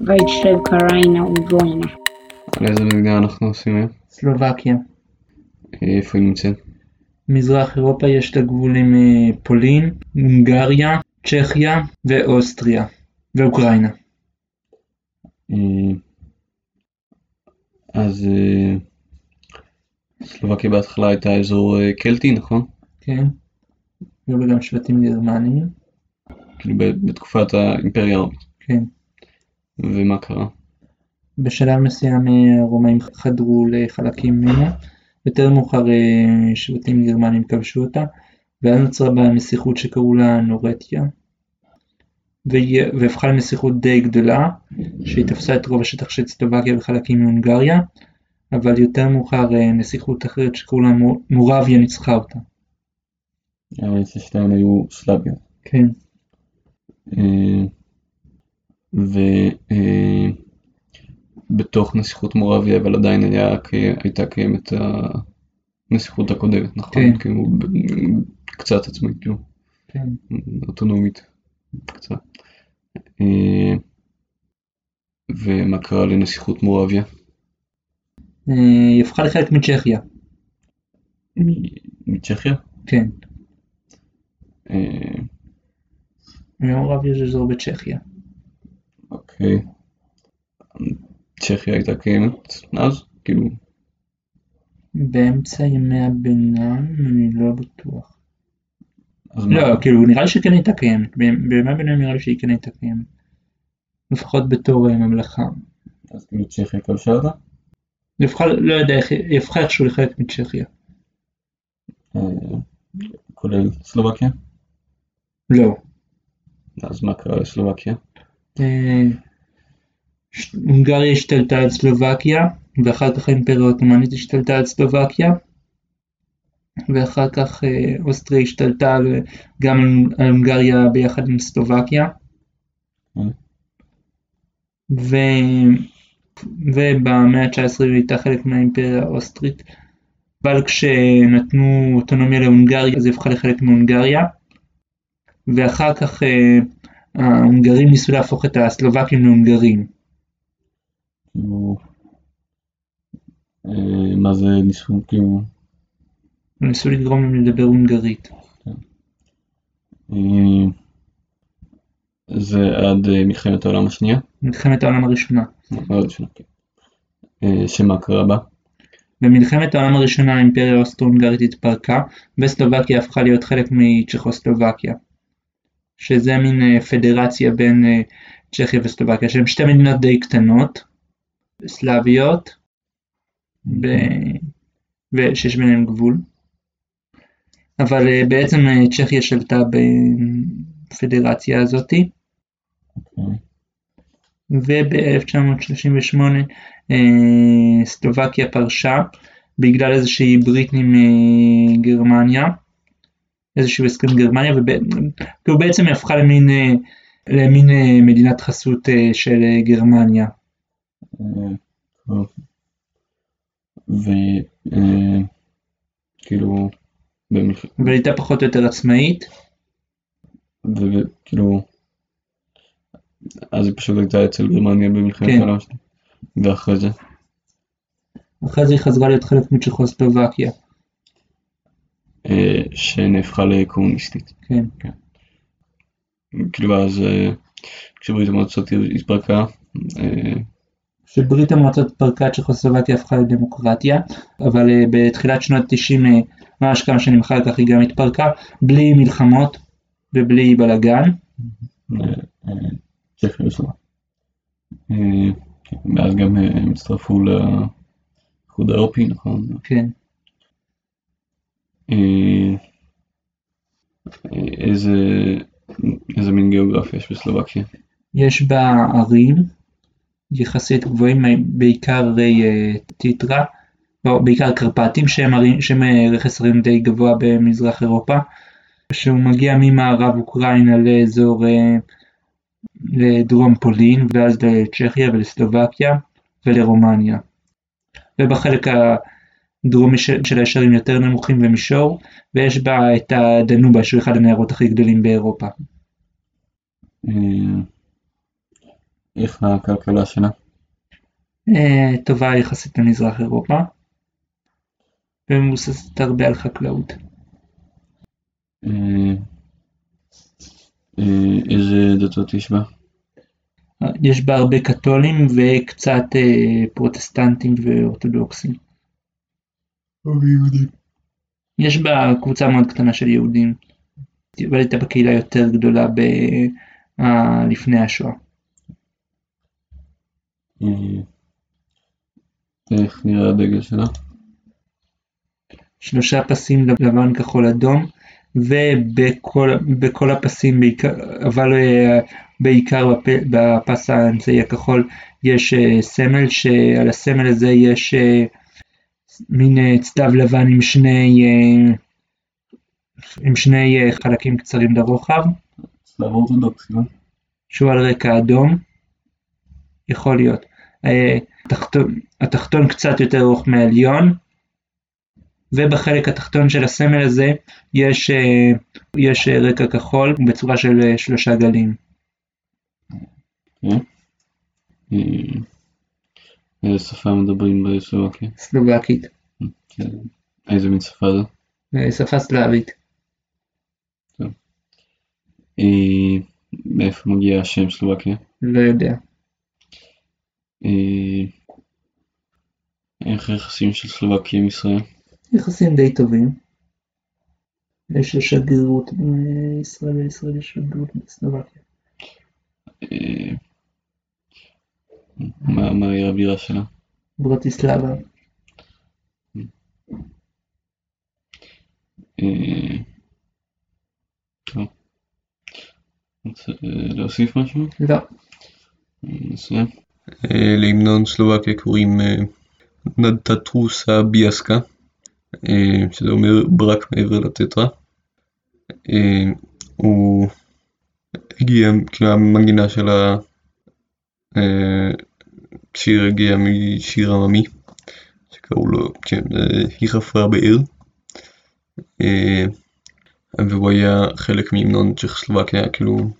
וייצ'לב קריינה וגוינה. על איזה מדינה אנחנו עושים היום? סלובקיה. אה, איפה היא נמצאת? מזרח אירופה יש את הגבול עם אה, פולין, הונגריה, צ'כיה ואוסטריה ואוקראינה. אה, אז אה, סלובקיה בהתחלה הייתה אזור אה, קלטי, נכון? כן. היו גם שבטים גרמניים. כאילו בתקופת האימפריה הרומית. כן. ומה קרה? בשלב מסוים אה, הרומאים חדרו לחלקים ממנו. יותר מאוחר אה, שבטים גרמניים כבשו אותה. ואז נוצרה בה נסיכות שקראו לה נורטיה. והפכה לנסיכות די גדולה, שהיא תפסה את רוב השטח של סלובקיה וחלקים מהונגריה, אבל יותר מאוחר אה, נסיכות אחרת שקראו לה מו- מורביה ניצחה אותה. אבל שתיהן היו סלאביות. כן. אה, ובתוך נסיכות מורביה אבל עדיין היה, הייתה קיימת הנסיכות הקודמת, נכון? כן. כאילו קצת עצמאית, כאילו, כן. אוטונומית, קצת. אה, ומה קרה לנסיכות מורביה? אה, היא הפכה לחלק מצ'כיה. מצ'כיה? כן. אה, רב יש אזור בצ'כיה. אוקיי. צ'כיה הייתה קיימת אז? כאילו, באמצע ימי הביניים אני לא בטוח. אז מה? לא, כאילו נראה לי שכן הייתה קיימת. בימי הביניים נראה לי שהיא כן הייתה קיימת. לפחות בתור אה, ממלכה. אז כאילו צ'כיה כבשה אותה? היא הפכה, לא יודע היא הפכה איכשהו לחלק מצ'כיה. אה, כולל סלובקיה? לא. אז מה קרה לסלובקיה? הונגריה השתלטה על סלובקיה, ואחר כך האימפריה העות'מאנית השתלטה על סלובקיה, ואחר כך אה, אוסטריה השתלטה גם על- הונגריה ביחד עם סלובקיה. ו... ובמאה ה-19 היא הייתה חלק מהאימפריה האוסטרית, אבל כשנתנו אוטונומיה להונגריה אז היא הפכה לחלק מהונגריה, ואחר כך אה, ההונגרים ניסו להפוך את הסלובקים להונגרים. כאילו... אה, מה זה ניסו? כאילו... ניסו לגרום להם לדבר הונגרית. אה, זה עד אה, מלחמת העולם השנייה? מלחמת העולם הראשונה. כן. שמה קרה בה? במלחמת העולם הראשונה האימפריה האוסטרו-הונגרית התפרקה, וסלובקיה הפכה להיות חלק מצ'כוסלובקיה. שזה מין פדרציה בין צ'כיה וסלובקיה, שהן שתי מדינות די קטנות, סלאביות, ב- ושיש ביניהן גבול. אבל אה, בעצם אה, צ'כיה שלטה בפדרציה הזאתי. אוקיי. וב-1938 אה, סלובקיה פרשה בגלל איזושהי ברית עם גרמניה, איזשהו הסכם גרמניה, ובעצם היא הפכה למין, למין מדינת חסות של גרמניה. אה, טוב. וכאילו... במלחמת... אבל הייתה פחות או יותר עצמאית, וכאילו... אז היא פשוט הייתה אצל גרמניה במלחמת כן. העולם השנייה. ואחרי זה? אחרי זה היא חזרה להיות חלק מצ'כוסלובקיה. אה, שנהפכה לקומוניסטית. כן. כאילו אז אה, כשברית המועצות התפרקה, כשברית המועצות פרקה צ'כוסלובקיה הפכה לדמוקרטיה, אבל אה, בתחילת שנות 90, אה, ממש כמה שנים אחר כך היא גם התפרקה, בלי מלחמות ובלי בלאגן. אה, צ'כיה וסלובקיה. ואז גם הם הצטרפו לאיחוד האירופי, נכון? כן. איזה איזה מין גיאוגרפיה יש בסלובקיה? יש בה ערים יחסית גבוהים, בעיקר הרי אה, טיטרה, בעיקר קרפטים שהם, שהם אה, רכס הרים די גבוה במזרח אירופה, שהוא מגיע ממערב אוקראינה לאזור, אה, לדרום פולין ואז לצ'כיה ולסלובקיה ולרומניה. ובחלק הדרומי של הישרים יותר נמוכים ומישור, ויש בה את הדנובה שהוא אחד הנהרות הכי גדולים באירופה. איך הכלכלה שלה? אה, טובה יחסית למזרח אירופה, ומבוססת הרבה על חקלאות. אה, אה, איזה דתות יש בה? יש בה הרבה קתולים וקצת פרוטסטנטים ואורתודוקסים. יש בה קבוצה מאוד קטנה של יהודים. אבל הייתה בקהילה יותר גדולה ב... לפני השואה. איך נראה הדגל שלה? שלושה פסים לבן כחול אדום ובכל הפסים בעיקר, אבל אה, בעיקר בפ, בפס האמצעי הכחול יש אה, סמל שעל הסמל הזה יש אה, מין צדב לבן עם שני עם שני חלקים קצרים לרוחב. צלב אורתודוקסי, לא? שהוא על רקע אדום. יכול להיות. התחתון, התחתון קצת יותר ארוך מהעליון ובחלק התחתון של הסמל הזה יש, אה, יש אה, רקע כחול בצורה של אה, שלושה גלים. איזה שפה מדברים בסלובקיה? סלובקית. כן. איזה מין שפה זו? שפה סלאבית. מאיפה מגיע השם סלובקיה? לא יודע. איך היחסים של סלובקיה עם ישראל? יחסים די טובים. יש שגרירות בישראל וישראל יש שגרירות בסלובקיה. אה, מה העיר הבירה שלה? ברטיסלבה. אה, רוצה להוסיף משהו? לא. נסיים. אה, להמנון סלובקיה קוראים נדטטרוסה ביאסקה. אה, שזה אומר ברק מעבר לטטרה. אה, הוא הגיע, כאילו המנגינה של השיר אה, הגיע משיר עממי, שקראו לו, כן, היא חפרה בעיר. והוא היה חלק מהמנון צ'כוסלובקיה, כאילו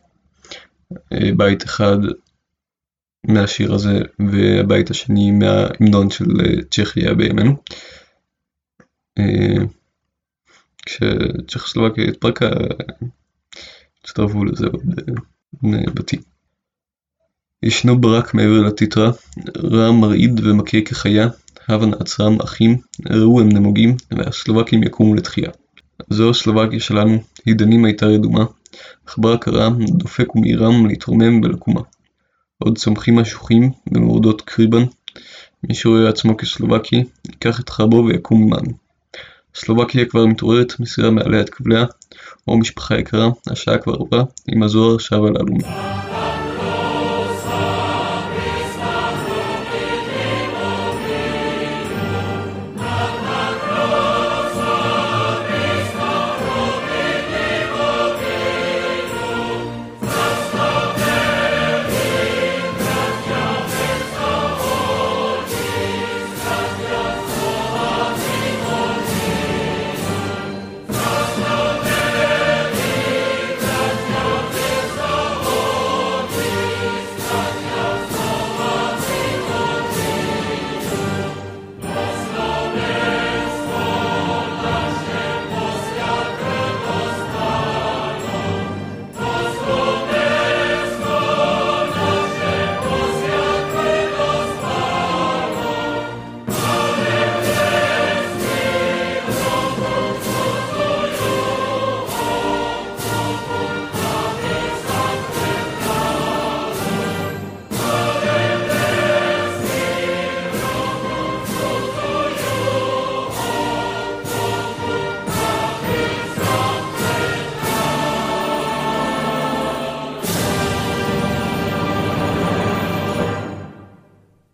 בית אחד מהשיר הזה והבית השני מההמנון של צ'כיה בימינו. אה, כשצ'כוסלובקיה התפרקה הצטרפו לזה עוד בני בתים. ישנו ברק מעבר לטיטרה, רע מרעיד ומכה כחיה, הבה נעצרם אחים, ראו הם נמוגים, והסלובקים יקומו לתחייה. זו הסלובקיה שלנו, היא דנים הייתה רדומה, אך בר קרה, דופק ומעירם להתרומם ולקומה. עוד צומחים אשוחים במורדות קריבן, מי שרואה עצמו כסלובקי, ייקח את חרבו ויקום עמנו. סלובקיה כבר מתעוררת, מסירה מעליה את כבליה, או משפחה יקרה, השעה כבר עברה, עם הזוהר שב על הלומה.